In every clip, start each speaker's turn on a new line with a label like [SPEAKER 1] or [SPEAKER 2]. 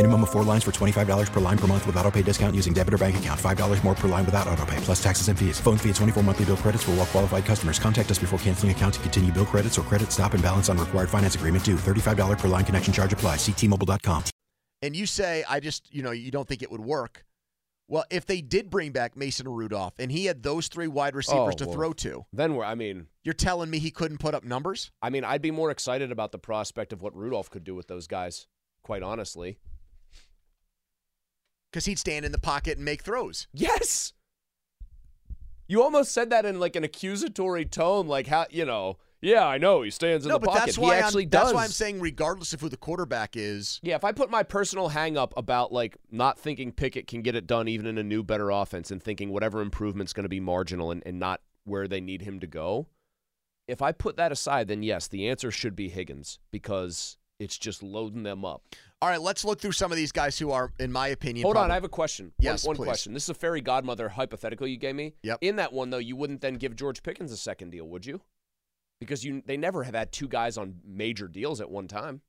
[SPEAKER 1] Minimum of four lines for $25 per line per month with auto pay discount using debit or bank account. $5 more per line without auto pay, plus taxes and fees. Phone fee at 24 monthly bill credits for all well qualified customers. Contact us before canceling account to continue bill credits or credit stop and balance on required finance agreement due. $35 per line connection charge apply. Ctmobile.com.
[SPEAKER 2] and you say, I just, you know, you don't think it would work. Well, if they did bring back Mason Rudolph and he had those three wide receivers
[SPEAKER 3] Oh,
[SPEAKER 2] to
[SPEAKER 3] well,
[SPEAKER 2] throw to,
[SPEAKER 3] Then we're, I mean,
[SPEAKER 2] you're telling me he couldn't put up numbers?
[SPEAKER 3] I mean, I'd be more excited about the prospect of what Rudolph could do with those guys, quite honestly.
[SPEAKER 2] Because he'd stand in the pocket and make throws.
[SPEAKER 3] Yes. You almost said that in like an accusatory tone, like how you know, yeah, I know he stands in
[SPEAKER 2] no,
[SPEAKER 3] the
[SPEAKER 2] but
[SPEAKER 3] pocket.
[SPEAKER 2] that's
[SPEAKER 3] he actually
[SPEAKER 2] I'm,
[SPEAKER 3] does.
[SPEAKER 2] That's why I'm saying, regardless of who the quarterback is,
[SPEAKER 3] Yeah, if I put my personal hang up about like not thinking Pickett can get it done even in a new, better offense and thinking whatever improvement's going to be marginal and, and not where they need him to go, if I put that aside, then yes, the answer should be Higgins because it's just loading them up.
[SPEAKER 2] All right, let's look through some of these guys who are, in my opinion,
[SPEAKER 3] Hold on, I have a question.
[SPEAKER 2] Yes,
[SPEAKER 3] one, one question. This is a fairy godmother hypothetical you gave me.
[SPEAKER 2] Yep.
[SPEAKER 3] In that one though, you wouldn't then give George Pickens a second deal, would you? Because you they never have had two guys on major deals at one time.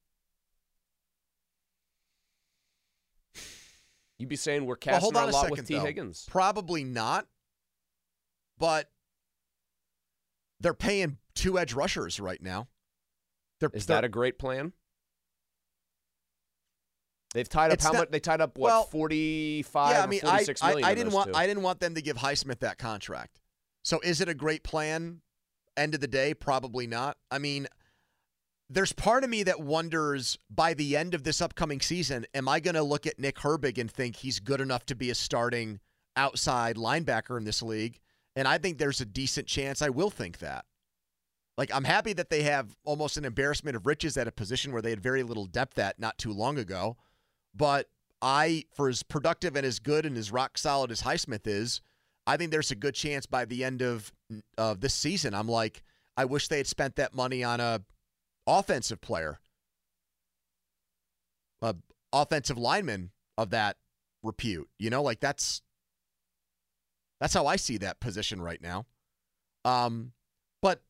[SPEAKER 3] You'd be saying we're
[SPEAKER 2] Well,
[SPEAKER 3] casting
[SPEAKER 2] hold on
[SPEAKER 3] our
[SPEAKER 2] a
[SPEAKER 3] lot
[SPEAKER 2] second,
[SPEAKER 3] with T.
[SPEAKER 2] though.
[SPEAKER 3] Higgins.
[SPEAKER 2] Probably not, but they're paying two edge rushers right now. They're,
[SPEAKER 3] Is that a great plan? They've tied up
[SPEAKER 2] It's
[SPEAKER 3] how
[SPEAKER 2] not-
[SPEAKER 3] much? They tied up what
[SPEAKER 2] well,
[SPEAKER 3] forty five
[SPEAKER 2] yeah, I mean, I, I. I didn't want
[SPEAKER 3] two.
[SPEAKER 2] I didn't want them to give Highsmith that contract. So is it a great plan? End of the day, probably not. I mean, there's part of me that wonders by the end of this upcoming season, am I going to look at Nick Herbig and think he's good enough to be a starting outside linebacker in this league? And I think there's a decent chance I will think that. Like, I'm happy that they have almost an embarrassment of riches at a position where they had very little depth at not too long ago. But I, for as productive and as good and as rock solid as Highsmith is, I think there's a good chance by the end of of this season, I'm like, I wish they had spent that money on a offensive player, a offensive lineman of that repute. You know, like that's that's how I see that position right now. Um, but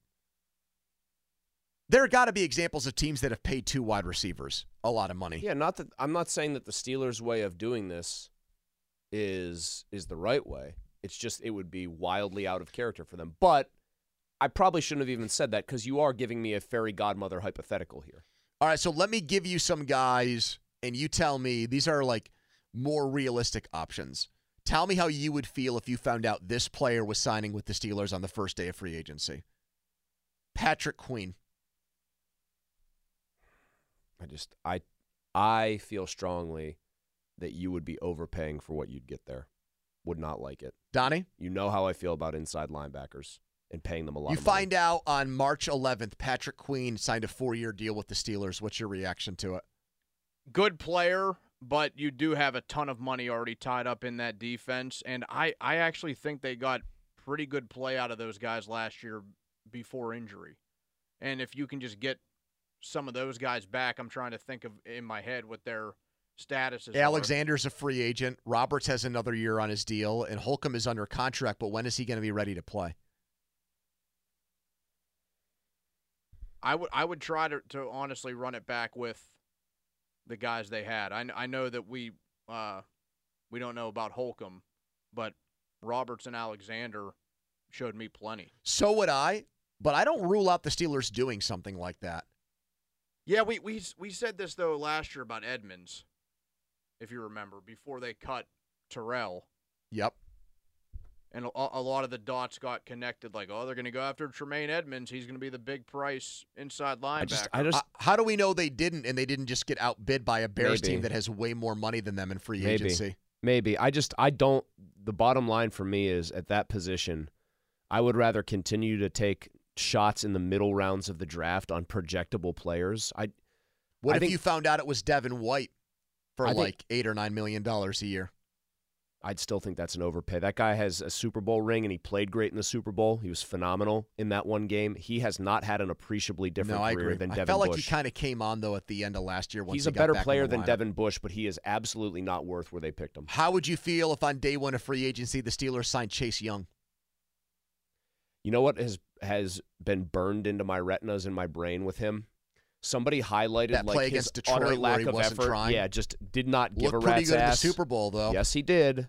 [SPEAKER 2] there got to be examples of teams that have paid two wide receivers a lot of money.
[SPEAKER 3] Yeah, not that I'm not saying that the Steelers' way of doing this is is the right way. It's just it would be wildly out of character for them. But I probably shouldn't have even said that because you are giving me a fairy godmother hypothetical here.
[SPEAKER 2] All right, so let me give you some guys, and you tell me these are like more realistic options. Tell me how you would feel if you found out this player was signing with the Steelers on the first day of free agency. Patrick Queen.
[SPEAKER 3] I just I I feel strongly that you would be overpaying for what you'd get there. Would not like it.
[SPEAKER 2] Donnie?
[SPEAKER 3] You know how I feel about inside linebackers. and paying them a lot.
[SPEAKER 2] You
[SPEAKER 3] of money.
[SPEAKER 2] find out on March 11th, Patrick Queen signed a four-year deal with the Steelers. What's your reaction to it?
[SPEAKER 4] Good player, but you do have a ton of money already tied up in that defense, and I I actually think they got pretty good play out of those guys last year before injury, and if you can just get some of those guys back, I'm trying to think of in my head what their status is.
[SPEAKER 2] Alexander's a free agent. Roberts has another year on his deal, and Holcomb is under contract. But when is he going to be ready to play?
[SPEAKER 4] I would I would try to, to honestly run it back with the guys they had. I, I know that we uh, we don't know about Holcomb, but Roberts and Alexander showed me plenty.
[SPEAKER 2] So would I, but I don't rule out the Steelers doing something like that.
[SPEAKER 4] Yeah, we we we said this though last year about Edmunds, if you remember, before they cut Terrell,
[SPEAKER 2] Yep.
[SPEAKER 4] and a, a lot of the dots got connected. Like, oh, they're going to go after Tremaine Edmunds. He's going to be the big price inside linebacker.
[SPEAKER 3] I just, I just,
[SPEAKER 2] how do we know they didn't, and they didn't just get outbid by a Bears
[SPEAKER 3] Maybe.
[SPEAKER 2] team that has way more money than them in free
[SPEAKER 3] Maybe.
[SPEAKER 2] agency?
[SPEAKER 3] Maybe. I just I don't the bottom line for me is at that position, I would rather continue to take shots in the middle rounds of the draft on projectable players. I
[SPEAKER 2] What
[SPEAKER 3] I
[SPEAKER 2] if
[SPEAKER 3] think-
[SPEAKER 2] you found out it was Devin White for
[SPEAKER 3] I think-
[SPEAKER 2] like eight or nine million dollars a year?
[SPEAKER 3] I'd still think that's an overpay. That guy has a Super Bowl ring and he played great in the Super Bowl. He was phenomenal in that one game. He has not had an appreciably different
[SPEAKER 2] no, I
[SPEAKER 3] career
[SPEAKER 2] agree.
[SPEAKER 3] than
[SPEAKER 2] I
[SPEAKER 3] Devin
[SPEAKER 2] felt like he kind of came on though at the end of last year. Once
[SPEAKER 3] He's
[SPEAKER 2] he
[SPEAKER 3] a better player than. Devin Bush, but he is absolutely not worth where they picked him.
[SPEAKER 2] How would you feel if on day one of free agency the Steelers signed Chase Young?
[SPEAKER 3] You know what has has been burned into my retinas in my brain with him? Somebody highlighted
[SPEAKER 2] That
[SPEAKER 3] like
[SPEAKER 2] play
[SPEAKER 3] his
[SPEAKER 2] Detroit
[SPEAKER 3] utter lack of
[SPEAKER 2] wasn't
[SPEAKER 3] effort.
[SPEAKER 2] trying?
[SPEAKER 3] Yeah, just did not give
[SPEAKER 2] Looked
[SPEAKER 3] a rat's
[SPEAKER 2] pretty good
[SPEAKER 3] ass.
[SPEAKER 2] in the Super Bowl though.
[SPEAKER 3] Yes, he did.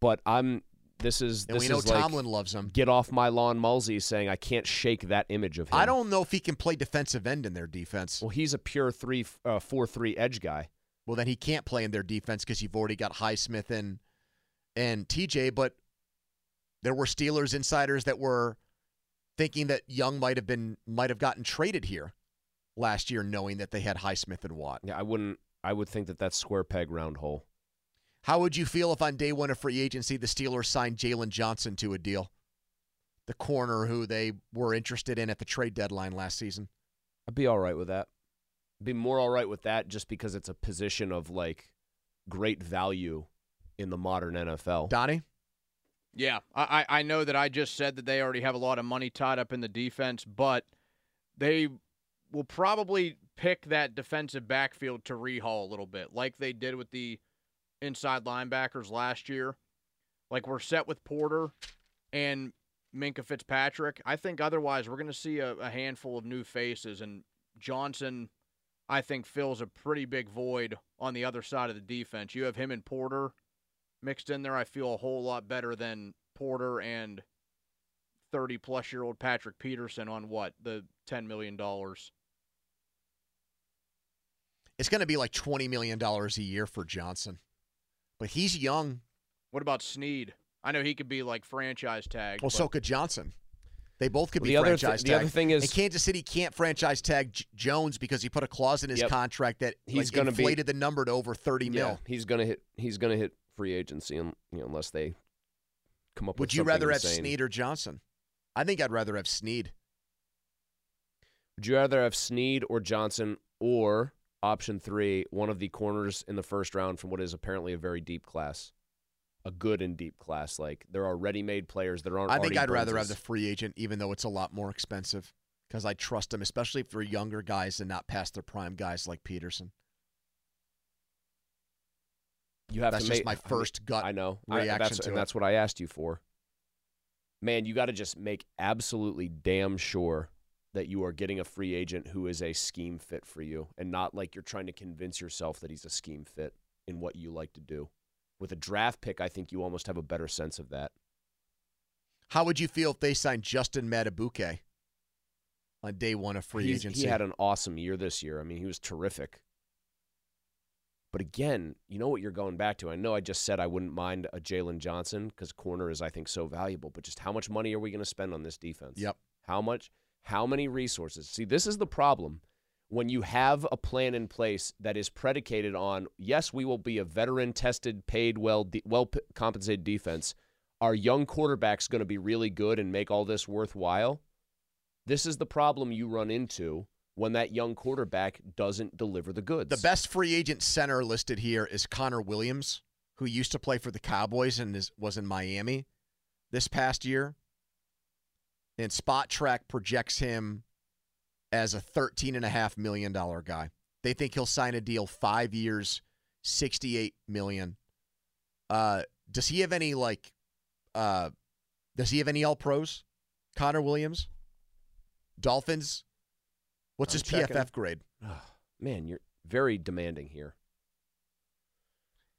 [SPEAKER 3] But I'm. This is
[SPEAKER 2] and
[SPEAKER 3] this
[SPEAKER 2] we know
[SPEAKER 3] is like
[SPEAKER 2] Tomlin loves him.
[SPEAKER 3] get off my lawn, Mulsey, saying I can't shake that image of him.
[SPEAKER 2] I don't know if he can play defensive end in their defense.
[SPEAKER 3] Well, he's a pure three, uh, four, three edge guy.
[SPEAKER 2] Well, then he can't play in their defense because you've already got Highsmith and and TJ. But there were Steelers insiders that were thinking that Young might have been might have gotten traded here last year, knowing that they had Highsmith and Watt.
[SPEAKER 3] Yeah, I wouldn't. I would think that that's square peg round hole.
[SPEAKER 2] How would you feel if on day one of free agency the Steelers signed Jaylon Johnson to a deal? The corner who they were interested in at the trade deadline last season.
[SPEAKER 3] I'd be all right with that. I'd be more all right with that just because it's a position of like great value in the modern NFL.
[SPEAKER 2] Donnie?
[SPEAKER 4] Yeah, I, I know that I just said that they already have a lot of money tied up in the defense, but they will probably pick that defensive backfield to rehaul a little bit, like they did with the inside linebackers last year. Like we're set with Porter and Minkah Fitzpatrick. I think otherwise we're going to see a, a handful of new faces, and Johnson, I think, fills a pretty big void on the other side of the defense. You have him and Porter mixed in there, I feel a whole lot better than Porter and 30 plus year old Patrick Peterson on what? The $10 million.
[SPEAKER 2] It's going to be like $20 million a year for Johnson. But he's young.
[SPEAKER 4] What about Sneed? I know he could be like franchise tag.
[SPEAKER 2] Well,
[SPEAKER 4] but
[SPEAKER 2] so could Johnson. They both could
[SPEAKER 3] Well,
[SPEAKER 2] be
[SPEAKER 3] the other thi-
[SPEAKER 2] franchise
[SPEAKER 3] the other thing is-
[SPEAKER 2] and Kansas City can't franchise tag J- Jones because he put a clause in his
[SPEAKER 3] Yep.
[SPEAKER 2] contract that
[SPEAKER 3] He's
[SPEAKER 2] like,
[SPEAKER 3] gonna be-
[SPEAKER 2] inflated the number to over 30
[SPEAKER 3] yeah,
[SPEAKER 2] mil.
[SPEAKER 3] he's gonna hit. He's gonna hit free agency, un- you know, unless they come up. With.
[SPEAKER 2] Would
[SPEAKER 3] with
[SPEAKER 2] you rather have
[SPEAKER 3] insane.
[SPEAKER 2] Sneed or Johnson? I think I'd rather have Sneed.
[SPEAKER 3] Would you rather have Sneed or Johnson or option three, one of the corners in the first round from what is apparently a very deep class, a good and deep class? Like there are ready-made players that aren't.
[SPEAKER 2] I think I'd rather have the free agent, even though it's a lot more expensive, because I trust them, especially if they're younger guys and not past their prime guys like Peterson.
[SPEAKER 3] You have
[SPEAKER 2] That's
[SPEAKER 3] to
[SPEAKER 2] just
[SPEAKER 3] make
[SPEAKER 2] my first gut
[SPEAKER 3] I know I-
[SPEAKER 2] reaction
[SPEAKER 3] that's,
[SPEAKER 2] to
[SPEAKER 3] and
[SPEAKER 2] it.
[SPEAKER 3] that's what I asked you for. Man, you got to just make absolutely damn sure that you are getting a free agent who is a scheme fit for you, and not like you're trying to convince yourself that he's a scheme fit in what you like to do. With a draft pick, I think you almost have a better sense of that.
[SPEAKER 2] How would you feel if they signed Justin Madubuike on day one of free
[SPEAKER 3] He's-
[SPEAKER 2] agency?
[SPEAKER 3] He had an awesome year this year. I mean, he was terrific. But again, you know what you're going back to. I know I just said I wouldn't mind a Jaylon Johnson because corner is, I think, so valuable. But just how much money are we going to spend on this defense?
[SPEAKER 2] Yep.
[SPEAKER 3] How much? How many resources? See, this is the problem. When you have a plan in place that is predicated on, yes, we will be a veteran, tested, paid, well, de- well p- compensated defense. our young quarterback's going to be really good and make all this worthwhile? This is the problem you run into when that young quarterback doesn't deliver the goods.
[SPEAKER 2] The best free agent center listed here is Connor Williams, who used to play for the Cowboys and is, was in Miami this past year. And Spotrac projects him as a $13.5 million guy. They think he'll sign a deal five years, 68 million. Uh, does he have any, like, uh, does he have any all pros? Connor Williams? Dolphins? What's
[SPEAKER 3] I'm
[SPEAKER 2] his
[SPEAKER 3] checking.
[SPEAKER 2] PFF grade?
[SPEAKER 3] Oh, Man, you're very demanding here.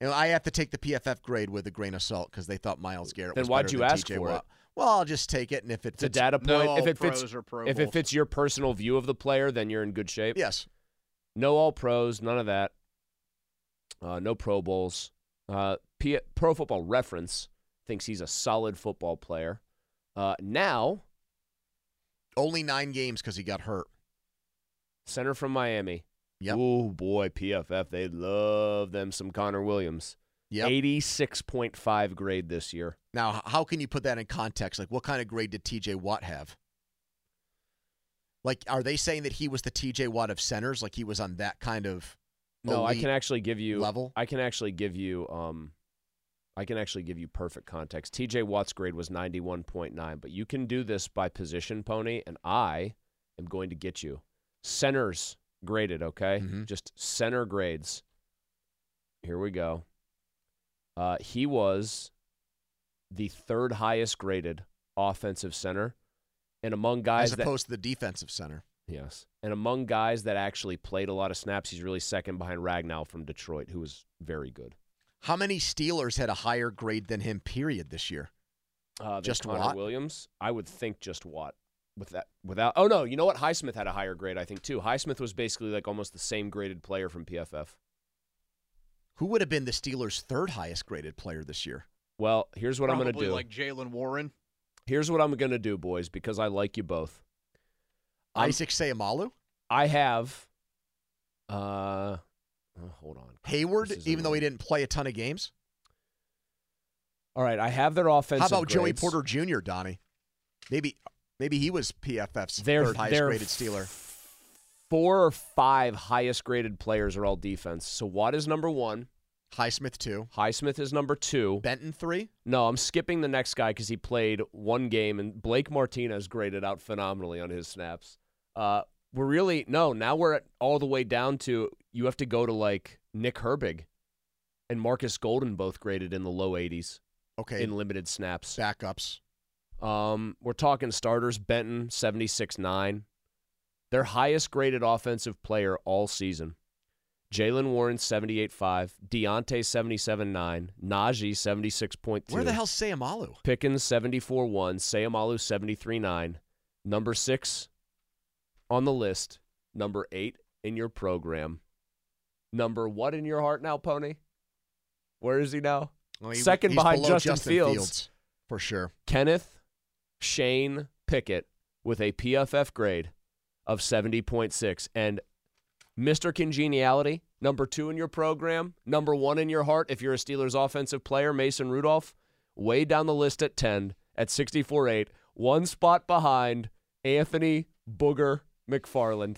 [SPEAKER 2] And I have to take the PFF grade with a grain of salt because they thought Myles Garrett
[SPEAKER 3] Then
[SPEAKER 2] was
[SPEAKER 3] why'd you ask
[SPEAKER 2] TJ
[SPEAKER 3] for it?
[SPEAKER 2] Well, I'll just take it, and if it
[SPEAKER 3] It's a data
[SPEAKER 4] No
[SPEAKER 3] point. if it fits, if it fits your personal view of the player, then you're in good shape.
[SPEAKER 2] yes,
[SPEAKER 3] No all pros, none of that. Uh, no Pro Bowls. Uh, P- Pro Football Reference thinks he's a solid football player. Uh, now,
[SPEAKER 2] only nine games because he got hurt.
[SPEAKER 3] Center from Miami.
[SPEAKER 2] Yep.
[SPEAKER 3] Oh boy, PFF they love them some Connor Williams.
[SPEAKER 2] Yep.
[SPEAKER 3] Eighty-six point five grade this year.
[SPEAKER 2] Now, how can you put that in context? Like, what kind of grade did TJ Watt have? Like, are they saying that he was the TJ Watt of centers? Like, he was on that kind of
[SPEAKER 3] No, I can actually give you
[SPEAKER 2] level?
[SPEAKER 3] I can actually give you um I can actually give you perfect context. TJ Watt's grade was 91.9, but you can do this by position pony and I am going to get you centers graded, okay?
[SPEAKER 2] Mhm.
[SPEAKER 3] Just center grades. Here we go. Uh he was the third highest graded offensive center and among guys
[SPEAKER 2] as
[SPEAKER 3] that
[SPEAKER 2] opposed to the defensive center.
[SPEAKER 3] Yes. And among guys that actually played a lot of snaps, he's really second behind Ragnow from Detroit, who was very good.
[SPEAKER 2] How many Steelers had a higher grade than him? Period. This year.
[SPEAKER 3] Uh,
[SPEAKER 2] Just
[SPEAKER 3] Connor
[SPEAKER 2] Watt?
[SPEAKER 3] Williams, I would think just Watt. With that, without oh no, you know what? Highsmith had a higher grade, I think too. Highsmith was basically like almost the same graded player from PFF.
[SPEAKER 2] Who would have been the Steelers' third highest graded player this year?
[SPEAKER 3] Well, here's what I'm
[SPEAKER 4] Probably
[SPEAKER 3] going to do.
[SPEAKER 4] like Jaylen Warren.
[SPEAKER 3] here's what I'm going to do, boys, because I like you both. I'm-
[SPEAKER 2] Isaac Seumalo,
[SPEAKER 3] I have. Uh, oh, hold on. Heyward,
[SPEAKER 2] even though he didn't play a ton of games.
[SPEAKER 3] All right, I have their offense
[SPEAKER 2] How about Joey. Porter Jr., Donnie? Maybe, maybe he was PFF's
[SPEAKER 3] Their
[SPEAKER 2] third highest graded Steeler.
[SPEAKER 3] Four or five highest graded players are all defense. So Watt is number one.
[SPEAKER 2] Highsmith two,
[SPEAKER 3] Highsmith is number two.
[SPEAKER 2] Benton three.
[SPEAKER 3] No, I'm skipping the next guy because he played one game, and Blake Martinez graded out phenomenally on his snaps. Uh, we're really no. Now we're at all the way down to you have to go to like Nick Herbig and Marcus Golden both graded in the low 80s
[SPEAKER 2] Okay,
[SPEAKER 3] in limited snaps.
[SPEAKER 2] backups.
[SPEAKER 3] Um, we're talking starters. Benton, 76 9. Their highest graded offensive player all season. Jaylen Warren, 78.5. Diontae, 77.9. Najee, 76.2.
[SPEAKER 2] Where the hell's Seumalo?
[SPEAKER 3] Pickens, 74.1. Seumalo, 73.9. Number six on the list. Number eight in your program. Number what in your heart now, Pony? Where is he now?
[SPEAKER 2] Well, he-
[SPEAKER 3] Second behind
[SPEAKER 2] below
[SPEAKER 3] Justin Fields.
[SPEAKER 2] for sure.
[SPEAKER 3] Kenneth Shane Pickett with a PFF grade of 70.6. And Mr. Congeniality, number two in your program, number one in your heart if you're a Steelers offensive player, Mason Rudolph, way down the list at 10 at 64.8, one spot behind Anthony Booger McFarland.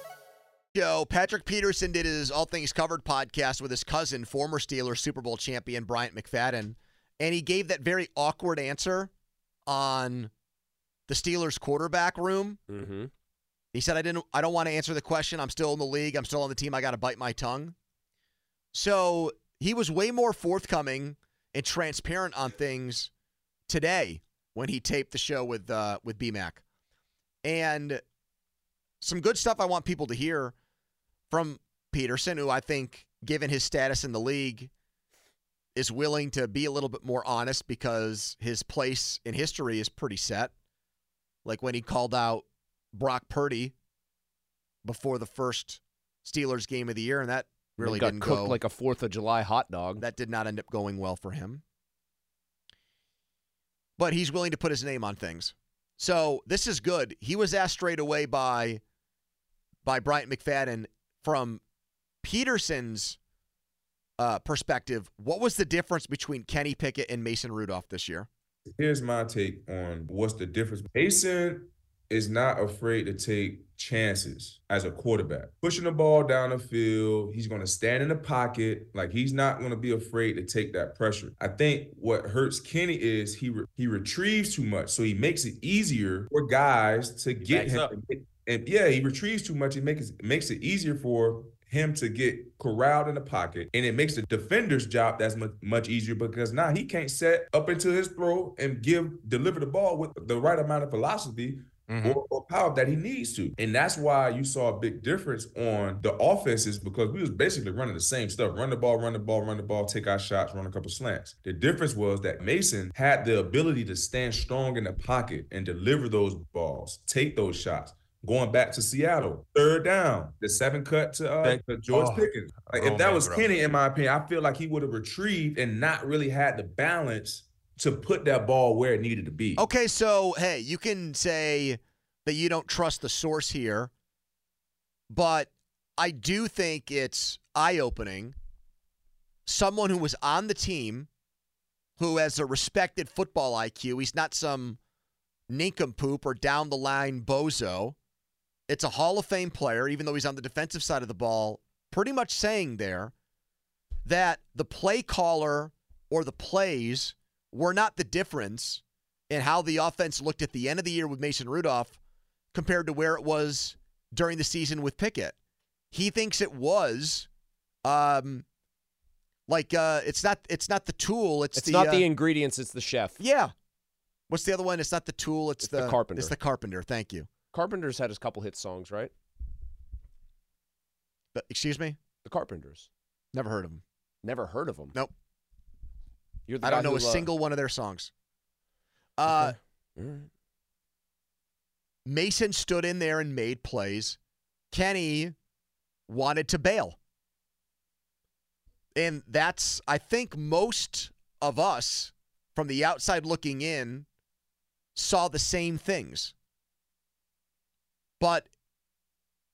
[SPEAKER 2] Joe, Patrick Peterson did his All Things Covered podcast with his cousin, former Steelers Super Bowl champion Bryant McFadden, and he gave that very awkward answer on the Steelers quarterback room.
[SPEAKER 3] Mm-hmm.
[SPEAKER 2] He said, "I didn't. I don't want to answer the question. I'm still in the league. I'm still on the team. I got to bite my tongue." So he was way more forthcoming and transparent on things today when he taped the show with uh, with BMAC, and some good stuff. I want people to hear from Peterson, who I think, given his status in the league, is willing to be a little bit more honest because his place in history is pretty set. Like when he called out Brock Purdy before the first Steelers game of the year, and that really
[SPEAKER 3] got
[SPEAKER 2] didn't
[SPEAKER 3] cooked
[SPEAKER 2] go
[SPEAKER 3] like a Fourth of July hot dog.
[SPEAKER 2] That did not end up going well for him. But he's willing to put his name on things. So this is good. He was asked straight away by by Bryant McFadden from Peterson's uh, perspective. What was the difference between Kenny Pickett and Mason Rudolph this year?
[SPEAKER 5] Here's my take on what's the difference. Mason is not afraid to take chances as a quarterback. Pushing the ball down the field, he's going to stand in the pocket. Like he's not going to be afraid to take that pressure. I think what hurts Kenny is he re- he retrieves too much, so he makes it easier for guys to get him. And, and yeah, he retrieves too much. It makes it makes it easier for him to get corralled in the pocket, and it makes the defender's job that's much, much easier because now he can't set up into his throw and give deliver the ball with the right amount of velocity
[SPEAKER 2] Mm-hmm.
[SPEAKER 5] or, or power that he needs to. And that's why you saw a big difference on the offenses because we was basically running the same stuff. Run the ball, run the ball, run the ball, take our shots, run a couple slants. The difference was that Mason had the ability to stand strong in the pocket and deliver those balls, take those shots. Going back to Seattle, third down, the seven cut to, uh, to George
[SPEAKER 6] oh,
[SPEAKER 5] Pickens. Like,
[SPEAKER 6] oh,
[SPEAKER 5] if that was
[SPEAKER 6] bro.
[SPEAKER 5] Kenny, in my opinion, I feel like he would have retrieved and not really had the balance to put that ball where it needed to be.
[SPEAKER 2] Okay, so hey, you can say that you don't trust the source here, but I do think it's eye opening. Someone who was on the team, who has a respected football IQ, he's not some nincompoop or down the line bozo. It's a Hall of Fame player, even though he's on the defensive side of the ball, pretty much saying there that the play caller or the plays were not the difference in how the offense looked at the end of the year with Mason Rudolph compared to where it was during the season with Pickett. He thinks it was um like uh it's not it's not the tool, it's,
[SPEAKER 3] It's
[SPEAKER 2] the
[SPEAKER 3] not
[SPEAKER 2] uh,
[SPEAKER 3] the ingredients, it's the chef.
[SPEAKER 2] Yeah. What's the other one? It's not the tool, it's,
[SPEAKER 3] It's the carpenter.
[SPEAKER 2] It's the carpenter. Thank you.
[SPEAKER 3] Carpenter's had his couple hit songs, right?
[SPEAKER 2] But, excuse me?
[SPEAKER 3] The Carpenters.
[SPEAKER 2] Never heard of them.
[SPEAKER 3] Never heard of them.
[SPEAKER 2] Nope.
[SPEAKER 3] You're the
[SPEAKER 2] I don't know a
[SPEAKER 3] uh,
[SPEAKER 2] single one of their songs. Uh
[SPEAKER 3] all right.
[SPEAKER 2] Mason stood in there and made plays. Kenny wanted to bail. And that's, I think, most of us from the outside looking in saw the same things. But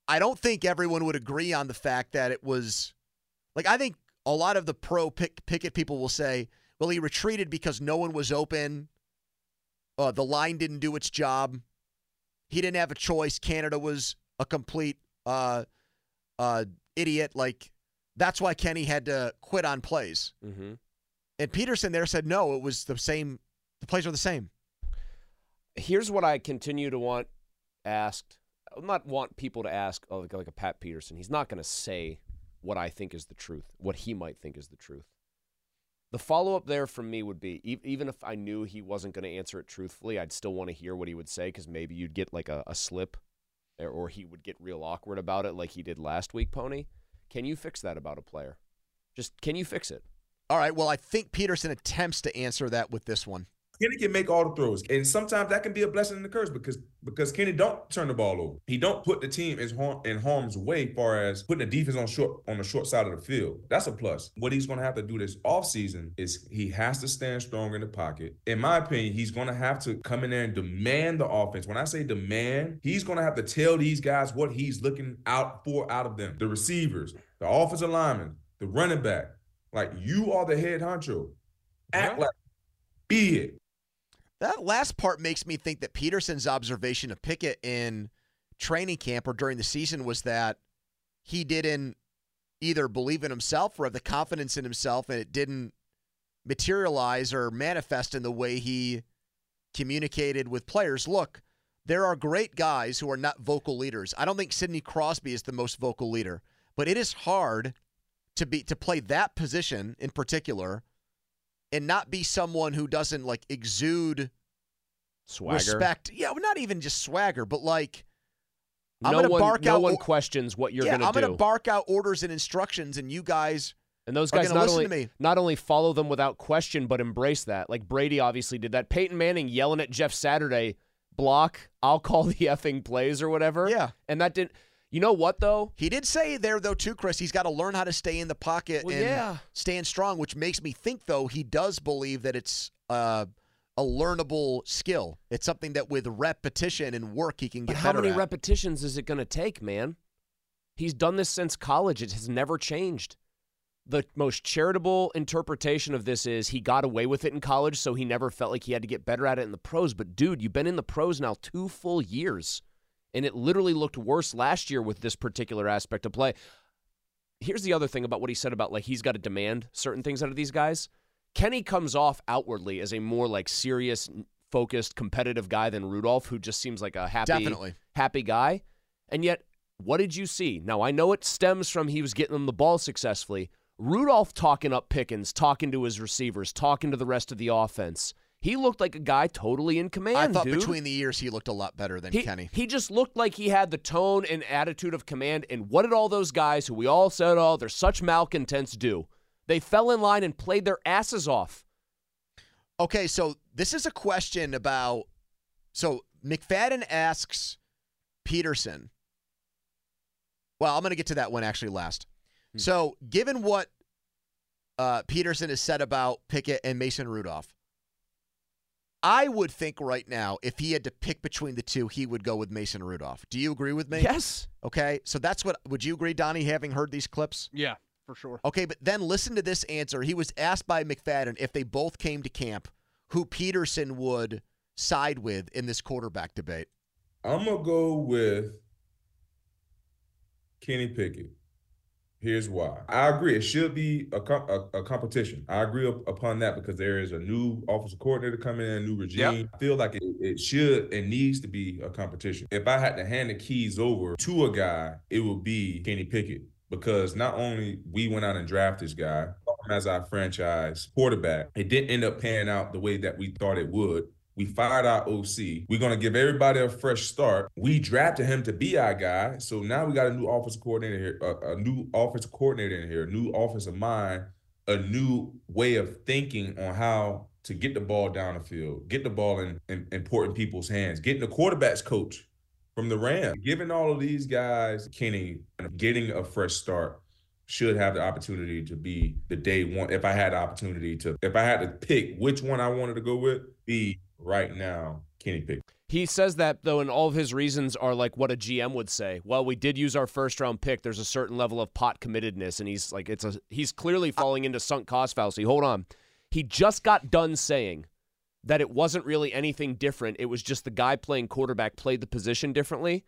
[SPEAKER 2] I don't think everyone would agree on the fact that it was like, I think a lot of the pro pick, Pickett people will say, well, he retreated because no one was open. Uh, the line didn't do its job. He didn't have a choice. Canada was a complete uh, uh, idiot. Like that's why Kenny had to quit on plays.
[SPEAKER 3] Mm-hmm.
[SPEAKER 2] And Peterson there said no, it was the same. The plays were the same.
[SPEAKER 3] Here's what I continue to want asked would not want people to ask oh, like, like a Pat Peterson. He's not going to say what I think is the truth, what he might think is the truth. The follow up there from me would be e- even if I knew he wasn't going to answer it truthfully, I'd still want to hear what he would say because maybe you'd get like a, a slip or, or he would get real awkward about it like he did last week, Pony. Can you fix that about a player? Just can you fix it?
[SPEAKER 2] All right. Well, I think Peterson attempts to answer that with this one.
[SPEAKER 5] Kenny can make all the throws, and sometimes that can be a blessing and a curse because because Kenny don't turn the ball over. He don't put the team in, harm, in harm's way, far as putting the defense on short on the short side of the field. That's a plus. What he's going to have to do this offseason is he has to stand strong in the pocket. In my opinion, he's going to have to come in there and demand the offense. When I say demand, he's going to have to tell these guys what he's looking out for out of them. The receivers, the offensive linemen, the running back. Like you are the head honcho. Act
[SPEAKER 2] Yeah.
[SPEAKER 5] like be it.
[SPEAKER 2] That last part makes me think that Peterson's observation of Pickett in training camp or during the season was that he didn't either believe in himself or have the confidence in himself, and it didn't materialize or manifest in the way he communicated with players. Look, there are great guys who are not vocal leaders. I don't think Sidney Crosby is the most vocal leader, but it is hard to be to play that position in particular and not be someone who doesn't like exude
[SPEAKER 3] Swagger.
[SPEAKER 2] respect. Yeah, well, not even just swagger, but like I'm
[SPEAKER 3] no
[SPEAKER 2] gonna
[SPEAKER 3] one,
[SPEAKER 2] bark
[SPEAKER 3] no
[SPEAKER 2] out.
[SPEAKER 3] one questions what you're
[SPEAKER 2] yeah,
[SPEAKER 3] going to do.
[SPEAKER 2] I'm gonna bark out orders and instructions, and you guys
[SPEAKER 3] And those guys
[SPEAKER 2] gonna
[SPEAKER 3] not only
[SPEAKER 2] to me.
[SPEAKER 3] not only follow them without question, but embrace that. Like Brady obviously did that. Peyton Manning yelling at Jeff Saturday, block. I'll call the effing plays or whatever.
[SPEAKER 2] Yeah.
[SPEAKER 3] and that didn't. You know what though?
[SPEAKER 2] He did say there though too, Chris. He's got to learn how to stay in the pocket
[SPEAKER 3] Well,
[SPEAKER 2] and
[SPEAKER 3] yeah.
[SPEAKER 2] stand strong, which makes me think though he does believe that it's uh, a learnable skill. It's something that with repetition and work he can get
[SPEAKER 3] But how many
[SPEAKER 2] at.
[SPEAKER 3] repetitions is it going to take, man? He's done this since college. It has never changed. The most charitable interpretation of this is he got away with it in college, so he never felt like he had to get better at it in the pros. But, dude, you've been in the pros now two full years, and it literally looked worse last year with this particular aspect of play. Here's the other thing about what he said about like he's got to demand certain things out of these guys. Kenny comes off outwardly as a more like serious, focused, competitive guy than Rudolph, who just seems like a happy,
[SPEAKER 2] Definitely.
[SPEAKER 3] happy guy. And yet, what did you see? Now I know it stems from he was getting them the ball successfully. Rudolph talking up Pickens, talking to his receivers, talking to the rest of the offense. He looked like a guy totally in command.
[SPEAKER 2] I thought
[SPEAKER 3] dude.
[SPEAKER 2] between the years he looked a lot better than
[SPEAKER 3] He,
[SPEAKER 2] Kenny.
[SPEAKER 3] he just looked like he had the tone and attitude of command. And what did all those guys who we all said, oh, they're such malcontents do? They fell in line and played their asses off.
[SPEAKER 2] Okay, so this is a question about. So McFadden asks Peterson. Well, I'm going to get to that one actually last. So, given what uh, Peterson has said about Pickett and Mason Rudolph, I would think right now, if he had to pick between the two, he would go with Mason Rudolph. Do you agree with me?
[SPEAKER 3] Yes.
[SPEAKER 2] Okay, so that's what. Would you agree, Donnie, having heard these clips?
[SPEAKER 4] Yeah, for sure.
[SPEAKER 2] Okay, but then listen to this answer. He was asked by McFadden if they both came to camp, who Peterson would side with in this quarterback debate.
[SPEAKER 5] I'm gonna go with Kenny Pickett. Here's why. I agree. It should be a, com- a, a competition. I agree up, upon that because there is a new offensive coordinator coming in, a new regime. I feel like it, it should and needs to be a competition. If I had to hand the keys over to a guy, it would be Kenny Pickett because not only we went out and drafted this guy as our franchise quarterback, it didn't end up panning out the way that we thought it would. We fired our OC. We're gonna give everybody a fresh start. We drafted him to be our guy, so now we got a new offensive coordinator here, a, a new offensive coordinator in here, a new offensive mind, a new way of thinking on how to get the ball down the field, get the ball in, in important people's hands, getting the quarterbacks coach from the Rams, giving all of these guys Kenny getting a fresh start should have the opportunity to be the day one. If I had the opportunity to, if I had to pick which one I wanted to go with, be right now Kenny Pickett.
[SPEAKER 3] He says that though, and all of his reasons are like what a GM would say. Well, we did use our first round pick. There's a certain level of pot committedness, and he's like, it's a he's clearly falling into sunk cost fallacy. Hold on, he just got done saying that it wasn't really anything different. It was just the guy playing quarterback played the position differently.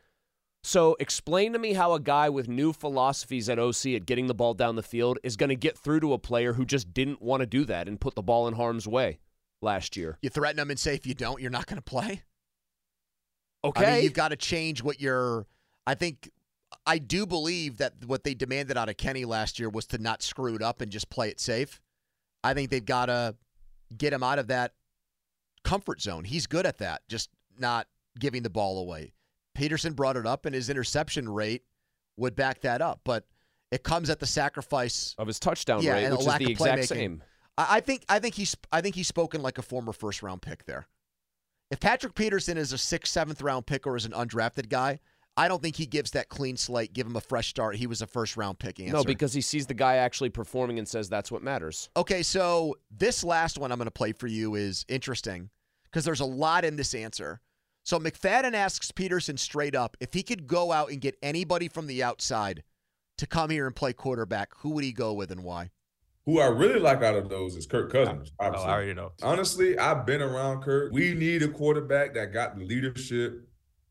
[SPEAKER 3] So explain to me how a guy with new philosophies at OC at getting the ball down the field is going to get through to a player who just didn't want to do that and put the ball in harm's way last year.
[SPEAKER 2] You threaten them and say if you don't, you're not going to play.
[SPEAKER 3] Okay.
[SPEAKER 2] I mean, you've got to change what your I think I do believe that what they demanded out of Kenny last year was to not screw it up and just play it safe. I think they've got to get him out of that comfort zone. He's good at that, just not giving the ball away. Peterson brought it up, and his interception rate would back that up. But it comes at the sacrifice
[SPEAKER 3] of his touchdown
[SPEAKER 2] yeah,
[SPEAKER 3] rate,
[SPEAKER 2] and
[SPEAKER 3] which is the
[SPEAKER 2] of
[SPEAKER 3] exact same.
[SPEAKER 2] I, I think I think he's I think he's spoken like a former first round pick there. If Patrick Peterson is a sixth, seventh round pick or is an undrafted guy, I don't think he gives that clean slate, give him a fresh start. He was a first round pick answer.
[SPEAKER 3] No, because he sees the guy actually performing and says that's what matters.
[SPEAKER 2] Okay, so this last one I'm going to play for you is interesting because there's a lot in this answer. So McFadden asks Peterson straight up if he could go out and get anybody from the outside to come here and play quarterback, who would he go with and why?
[SPEAKER 5] Who I really like out of those is Kirk oh, Cousins.
[SPEAKER 6] Oh, I already know.
[SPEAKER 5] Honestly, I've been around Kirk. We need a quarterback that got the leadership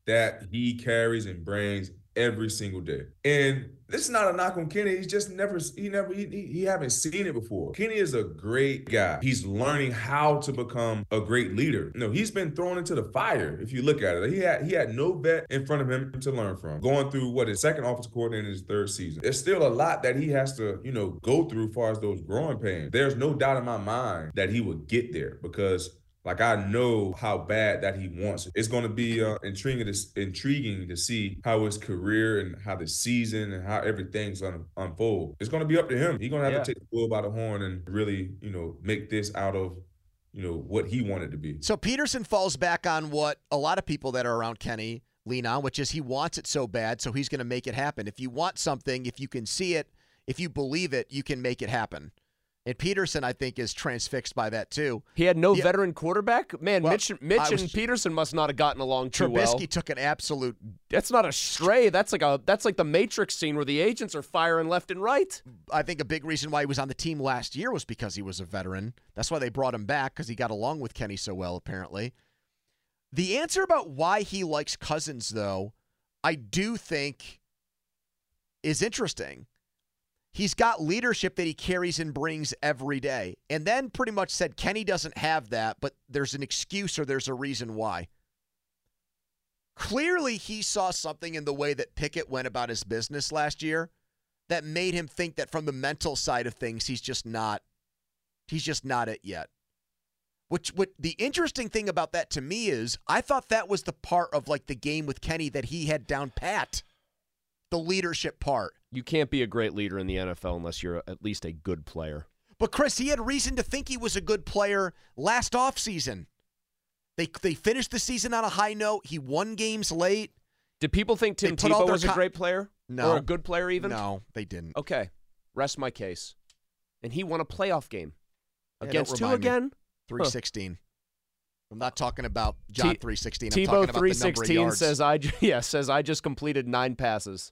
[SPEAKER 5] that he carries and brings every single day. And this is not a knock on Kenny. He's just never he never he, he, he haven't seen it before. Kenny is a great guy. He's learning how to become a great leader. You know, he's been thrown into the fire. If you look at it, he had he had no vet in front of him to learn from. Going through what his second offensive coordinator in his third season. There's still a lot that he has to you know go through as far as those growing pains. There's no doubt in my mind that he would get there because like I know how bad that he wants it. It's going to be uh, intriguing, to, intriguing to see how his career and how the season and how everything's going to unfold. It's going to be up to him. He's going to have
[SPEAKER 6] Yeah.
[SPEAKER 5] to take the bull by the horn and really, you know, make this out of, you know, what he wanted to be.
[SPEAKER 2] So Peterson falls back on what a lot of people that are around Kenny lean on, which is he wants it so bad, so he's going to make it happen. If you want something, if you can see it, if you believe it, you can make it happen. And Peterson, I think, is transfixed by that too.
[SPEAKER 3] He had no
[SPEAKER 2] Yeah.
[SPEAKER 3] veteran quarterback. Man,
[SPEAKER 2] Well,
[SPEAKER 3] Mitch, Mitch
[SPEAKER 2] was-
[SPEAKER 3] and Peterson must not have gotten along too
[SPEAKER 2] Trubisky
[SPEAKER 3] well.
[SPEAKER 2] took an absolute.
[SPEAKER 3] That's not a stray. That's like a that's like the Matrix scene where the agents are firing left and right.
[SPEAKER 2] I think a big reason why he was on the team last year was because he was a veteran. That's why they brought him back because he got along with Kenny so well, apparently. The answer about why he likes Cousins, though, I do think is interesting. He's got leadership that he carries and brings every day. And then pretty much said Kenny doesn't have that, but there's an excuse or there's a reason why. Clearly, he saw something in the way that Pickett went about his business last year that made him think that from the mental side of things, he's just not he's just not it yet. Which what the interesting thing about that to me is I thought that was the part of like the game with Kenny that he had down pat. The leadership part.
[SPEAKER 3] You can't be a great leader in the NFL unless you're at least a good player.
[SPEAKER 2] But Chris, he had reason to think he was a good player last offseason. They they finished the season on a high note. He won games late.
[SPEAKER 3] Did people think Tim Tebow was a great player?
[SPEAKER 2] No.
[SPEAKER 3] Or a good player even?
[SPEAKER 2] No, they didn't.
[SPEAKER 3] Okay. Rest my case. And he won a playoff game.
[SPEAKER 2] Yeah,
[SPEAKER 3] Against who
[SPEAKER 2] me.
[SPEAKER 3] again?
[SPEAKER 2] 316. I'm not talking about John
[SPEAKER 3] T-
[SPEAKER 2] 316. I'm
[SPEAKER 3] Tebow
[SPEAKER 2] talking about the number of
[SPEAKER 3] 316
[SPEAKER 2] yards.
[SPEAKER 3] says I yeah, says I just completed 9 passes.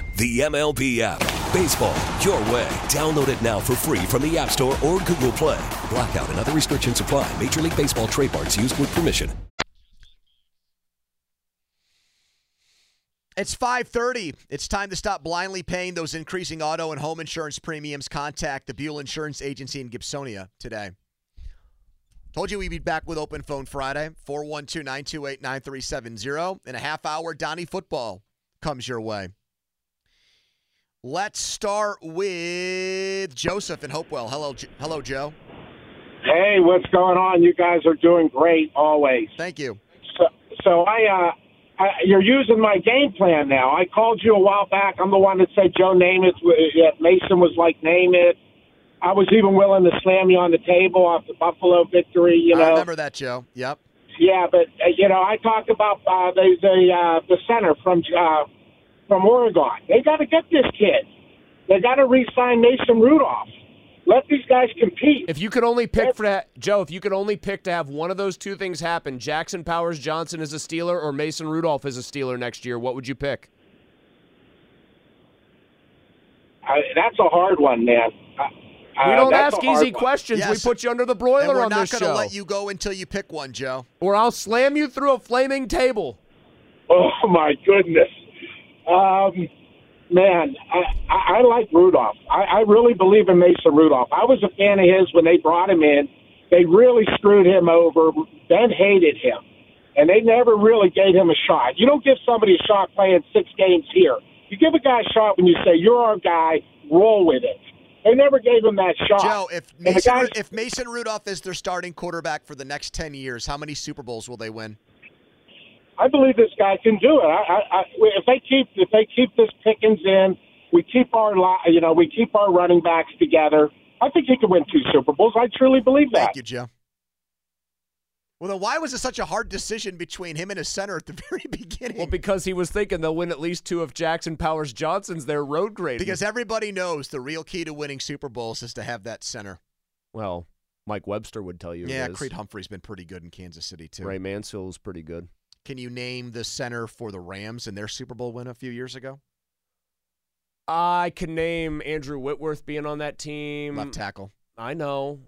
[SPEAKER 7] The MLB app. Baseball, your way. Download it now for free from the App Store or Google Play. Blackout and other restrictions apply. Major League Baseball trademarks used with permission.
[SPEAKER 2] It's 5:30. It's time to stop blindly paying those increasing auto and home insurance premiums. Contact the Buell Insurance Agency in Gibsonia today. Told you we'd be back with Open Phone Friday, 412-928-9370. In a half hour, Donnie Football comes your way. Let's start with Joseph in Hopewell. Hello, Jo- hello, Joe.
[SPEAKER 8] Hey, what's going on? You guys are doing great always.
[SPEAKER 2] Thank you.
[SPEAKER 8] So, so I, uh, I, you're using my game plan now. I called you a while back. I'm the one that said Joe name it. uh, Mason was like name it. I was even willing to slam you on the table off the Buffalo victory. You know,
[SPEAKER 2] I remember that, Joe. Yep.
[SPEAKER 8] Yeah, but uh, you know, I talked about uh, the the uh, the center from uh, from Oregon. They got to get this kid. They got to re-sign Mason Rudolph. Let these guys compete.
[SPEAKER 3] If you could only pick for that, Joe, if you could only pick to have one of those two things happen, Jackson Powers Johnson as a Steeler or Mason Rudolph as a Steeler next year, what would you pick?
[SPEAKER 8] I, that's a hard one, man. Uh,
[SPEAKER 3] we
[SPEAKER 8] uh,
[SPEAKER 3] don't
[SPEAKER 8] that's
[SPEAKER 3] ask easy questions.
[SPEAKER 2] Yes.
[SPEAKER 3] We put you under the
[SPEAKER 2] And
[SPEAKER 3] broiler
[SPEAKER 2] we're not going to let you go until you pick one, Joe.
[SPEAKER 3] or I'll slam you through a flaming table.
[SPEAKER 8] Oh my goodness, um, man, I, I, I like Rudolph. I, I really believe in Mason Rudolph. I was a fan of his when they brought him in. They really screwed him over. Ben hated him, and they never really gave him a shot. You don't give somebody a shot playing six games here. You give a guy a shot when you say you're our guy. Roll with it. They never gave him that shot.
[SPEAKER 2] Joe, if Mason,
[SPEAKER 8] guys-
[SPEAKER 2] if Mason Rudolph is their starting quarterback for the next 10 years, how many Super Bowls will they win?
[SPEAKER 8] I believe this guy can do it. I, I, I, if they keep if they keep this Pickens in, we keep our you know we keep our running backs together. I think he can win two Super Bowls. I truly believe that.
[SPEAKER 2] Thank you, Joe. Well, then why was it such a hard decision between him and his center at the very beginning?
[SPEAKER 3] Well, because he was thinking they'll win at least two of Jackson Powers Johnson's their road grade.
[SPEAKER 2] Because everybody knows the real key to winning Super Bowls is to have that center.
[SPEAKER 3] well, Mike Webster would tell you.
[SPEAKER 2] yeah,
[SPEAKER 3] it is.
[SPEAKER 2] Creed Humphrey's been pretty good in Kansas City too.
[SPEAKER 3] Ray Mansfield is pretty good.
[SPEAKER 2] Can you name the center for the Rams in their Super Bowl win a few years ago?
[SPEAKER 3] I can name Andrew Whitworth being on that team.
[SPEAKER 2] Left tackle.
[SPEAKER 3] I know.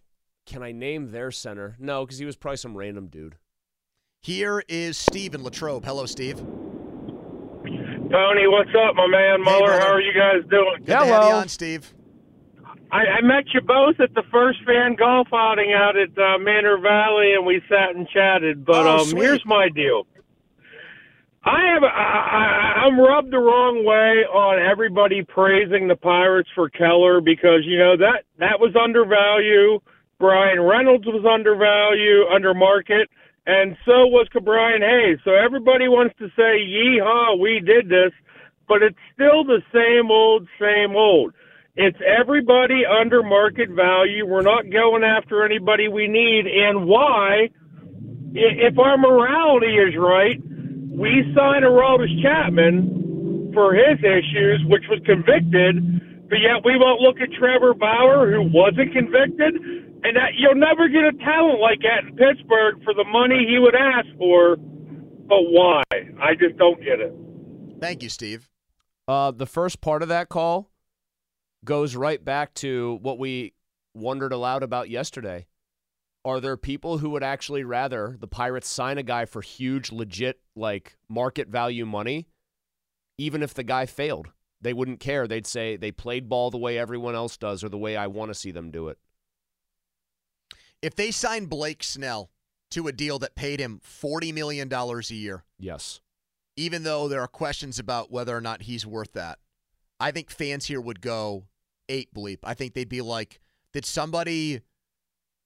[SPEAKER 3] Can I name their center? No, because he was probably some random dude.
[SPEAKER 2] Here is Steve in Latrobe. Hello, Steve.
[SPEAKER 6] Tony, what's up, my man?
[SPEAKER 2] Hey,
[SPEAKER 6] Mueller,
[SPEAKER 2] brother.
[SPEAKER 6] how are you guys doing?
[SPEAKER 2] Good to have you on, Steve.
[SPEAKER 6] I, I met you both at the first fan golf outing out at uh, Manor Valley, and we sat and chatted. But
[SPEAKER 2] Oh,
[SPEAKER 6] um, here's my deal. I have I, I, I'm rubbed the wrong way on everybody praising the Pirates for Keller because you know that that was undervalue. Bryan Reynolds was undervalue, under market, and so was Brian Hayes. So everybody wants to say, "Yeehaw, we did this," but it's still the same old, same old. It's everybody under market value. We're not going after anybody we need. And why? If our morality is right, we sign Aroldis Chapman for his issues, which was convicted, but yet we won't look at Trevor Bauer, who wasn't convicted. And that you'll never get a talent like that in Pittsburgh for the money he would ask for. But why? I just don't get it.
[SPEAKER 2] Thank you, Steve.
[SPEAKER 3] Uh, the first part of that call goes right back to what we wondered aloud about yesterday. Are there people who would actually rather the Pirates sign a guy for huge, legit, like market value money, even if the guy failed? They wouldn't care. They'd say they played ball the way everyone else does or the way I want to see them do it.
[SPEAKER 2] If they signed Blake Snell to a deal that paid him $40 million a year,
[SPEAKER 3] Yes.
[SPEAKER 2] even though there are questions about whether or not he's worth that, I think fans here would go eight bleep. I think they'd be like, did somebody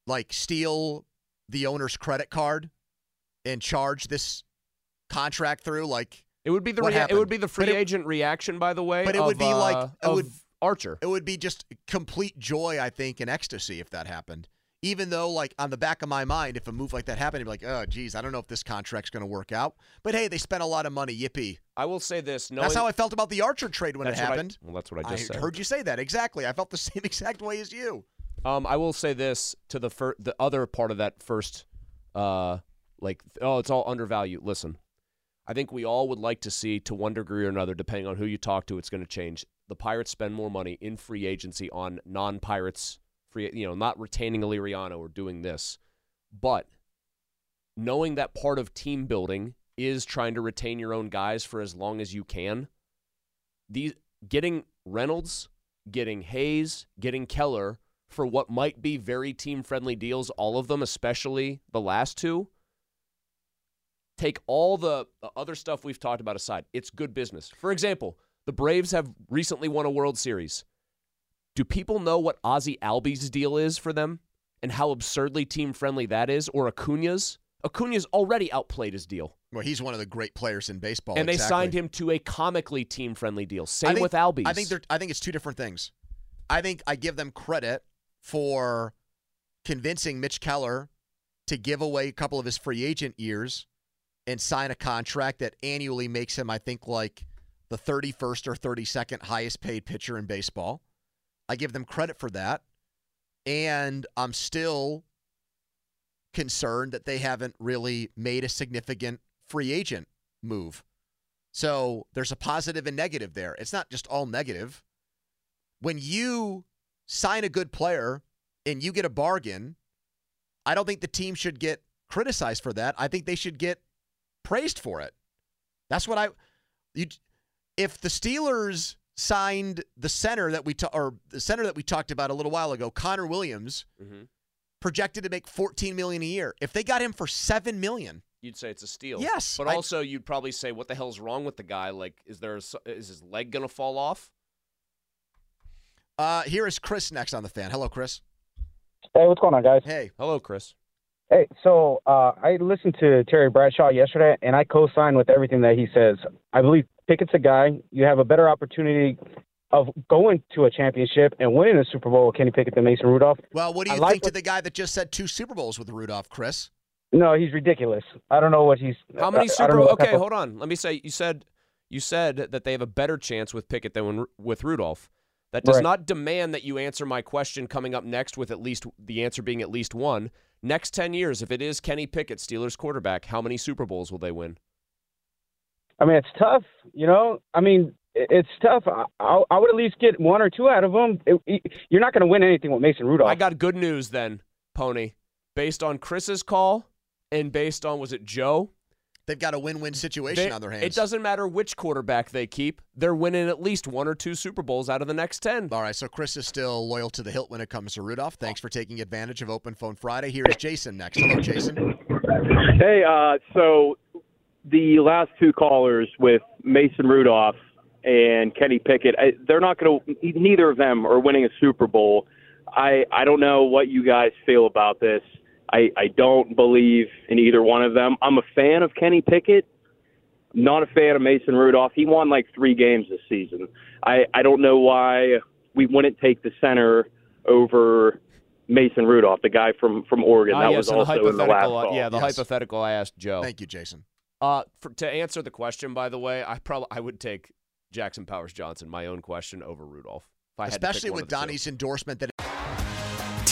[SPEAKER 2] like steal the owner's credit card and charge this contract through? Like
[SPEAKER 3] It would be the rea- it would be the free
[SPEAKER 2] it-
[SPEAKER 3] agent reaction, by the way.
[SPEAKER 2] But it would
[SPEAKER 3] of,
[SPEAKER 2] be like
[SPEAKER 3] uh,
[SPEAKER 2] it would
[SPEAKER 3] Archer.
[SPEAKER 2] It would be just complete joy, I think, and ecstasy if that happened. Even though, like on the back of my mind, if a move like that happened, I'd be like, "Oh, geez, I don't know if this contract's going to work out." But hey, they spent a lot of money. Yippee!
[SPEAKER 3] I will say this.
[SPEAKER 2] That's how I felt about the Archer trade when it
[SPEAKER 3] what I-
[SPEAKER 2] happened.
[SPEAKER 3] well, that's what I just said.
[SPEAKER 2] heard you say that exactly. I felt the same exact way as you.
[SPEAKER 3] Um, I will say this to the fir- the other part of that first, uh, like oh, it's all undervalued. Listen, I think we all would like to see, to one degree or another, depending on who you talk to, it's going to change. The Pirates spend more money in free agency on non-Pirates free, you know, not retaining a Liriano or doing this, but knowing that part of team building is trying to retain your own guys for as long as you can. These getting Reynolds, getting Hayes, getting Keller for what might be very team friendly deals, all of them, especially the last two. Take all the the other stuff we've talked about aside. It's good business. For example, the Braves have recently won a World Series. Do people know what Ozzie Albies' deal is for them and how absurdly team friendly that is? Or Acuna's? Acuna's already outplayed his deal.
[SPEAKER 2] Well, he's one of the great players in baseball.
[SPEAKER 3] and they signed him to a comically team friendly deal. Same
[SPEAKER 2] think-
[SPEAKER 3] with Albies.
[SPEAKER 2] I think they're. I think it's two different things. I think I give them credit for convincing Mitch Keller to give away a couple of his free agent years and sign a contract that annually makes him, I think, like the 31st or 32nd highest paid pitcher in baseball. I give them credit for that. And I'm still concerned that they haven't really made a significant free agent move. So there's a positive and negative there. It's not just all negative. When you sign a good player and you get a bargain, I don't think the team should get criticized for that. I think they should get praised for it. That's what I you if the Steelers signed the center that we ta- or the center that we talked about a little while ago, Connor Williams,
[SPEAKER 3] Mm-hmm.
[SPEAKER 2] projected to make 14 million a year. If they got him for 7 million,
[SPEAKER 3] You'd say it's a steal.
[SPEAKER 2] Yes,
[SPEAKER 3] but
[SPEAKER 2] I-
[SPEAKER 3] also you'd probably say, "What the hell's wrong with the guy? Like, is there a is his leg gonna fall off?"
[SPEAKER 2] Uh here is Chris next on the fan. Hello Chris.
[SPEAKER 9] Hey, what's going on, guys?
[SPEAKER 2] Hey.
[SPEAKER 3] Hello, Chris.
[SPEAKER 9] Hey, so uh, I listened to Terry Bradshaw yesterday, and I co-sign with everything that he says. I believe Pickett's a guy. You have a better opportunity of going to a championship and winning a Super Bowl with Kenny Pickett than Mason Rudolph.
[SPEAKER 2] Well, what do
[SPEAKER 9] I
[SPEAKER 2] you
[SPEAKER 9] like
[SPEAKER 2] think to the guy that just said two Super Bowls with Rudolph, Chris?
[SPEAKER 9] No, he's ridiculous. I don't know what he's.
[SPEAKER 3] How many
[SPEAKER 9] I- I
[SPEAKER 3] Super?
[SPEAKER 9] don't know what
[SPEAKER 3] okay,
[SPEAKER 9] type
[SPEAKER 3] hold on. Let me say. You said you said that they have a better chance with Pickett than when, with Rudolph. That does
[SPEAKER 9] Right.
[SPEAKER 3] not demand that you answer my question coming up next with at least the answer being at least one. Next ten years, if it is Kenny Pickett, Steelers quarterback, how many Super Bowls will they win?
[SPEAKER 9] I mean, it's tough. You know, I mean, it's tough. I, I, I would at least get one or two out of them. It- it- you're not going to win anything with Mason Rudolph.
[SPEAKER 3] I got good news then, Poni. Based on Chris's call and based on was it Joe?
[SPEAKER 2] They've got a win-win situation
[SPEAKER 3] They-
[SPEAKER 2] on their hands.
[SPEAKER 3] It doesn't matter which quarterback they keep; they're winning at least one or two Super Bowls out of the next ten.
[SPEAKER 2] All right, so Chris is still loyal to the hilt when it comes to Rudolph. Thanks for taking advantage of Open Phone Friday. Here's Jason next. Hello, Jason.
[SPEAKER 10] Hey, uh, so the last two callers with Mason Rudolph and Kenny Pickett, I, they're not going to. Neither of them are winning a Super Bowl. I I don't know what you guys feel about this. I I don't believe in either one of them. I'm a fan of Kenny Pickett. Not a fan of Mason Rudolph. He won like three games this season. I I don't know why we wouldn't take the center over Mason Rudolph, the guy from from Oregon.
[SPEAKER 3] Ah,
[SPEAKER 10] that
[SPEAKER 3] yes,
[SPEAKER 10] was
[SPEAKER 3] and the
[SPEAKER 10] also in the last
[SPEAKER 3] hypothetical.
[SPEAKER 10] call.
[SPEAKER 3] yeah, the hypothetical I asked Joe.
[SPEAKER 2] Thank you, Jason.
[SPEAKER 3] Uh, for, to answer the question, by the way, I probably I would take Jackson Powers Johnson, my own question, over Rudolph. If I had to pick
[SPEAKER 2] Especially
[SPEAKER 3] one
[SPEAKER 2] with
[SPEAKER 3] of the two.
[SPEAKER 2] Donnie's endorsement that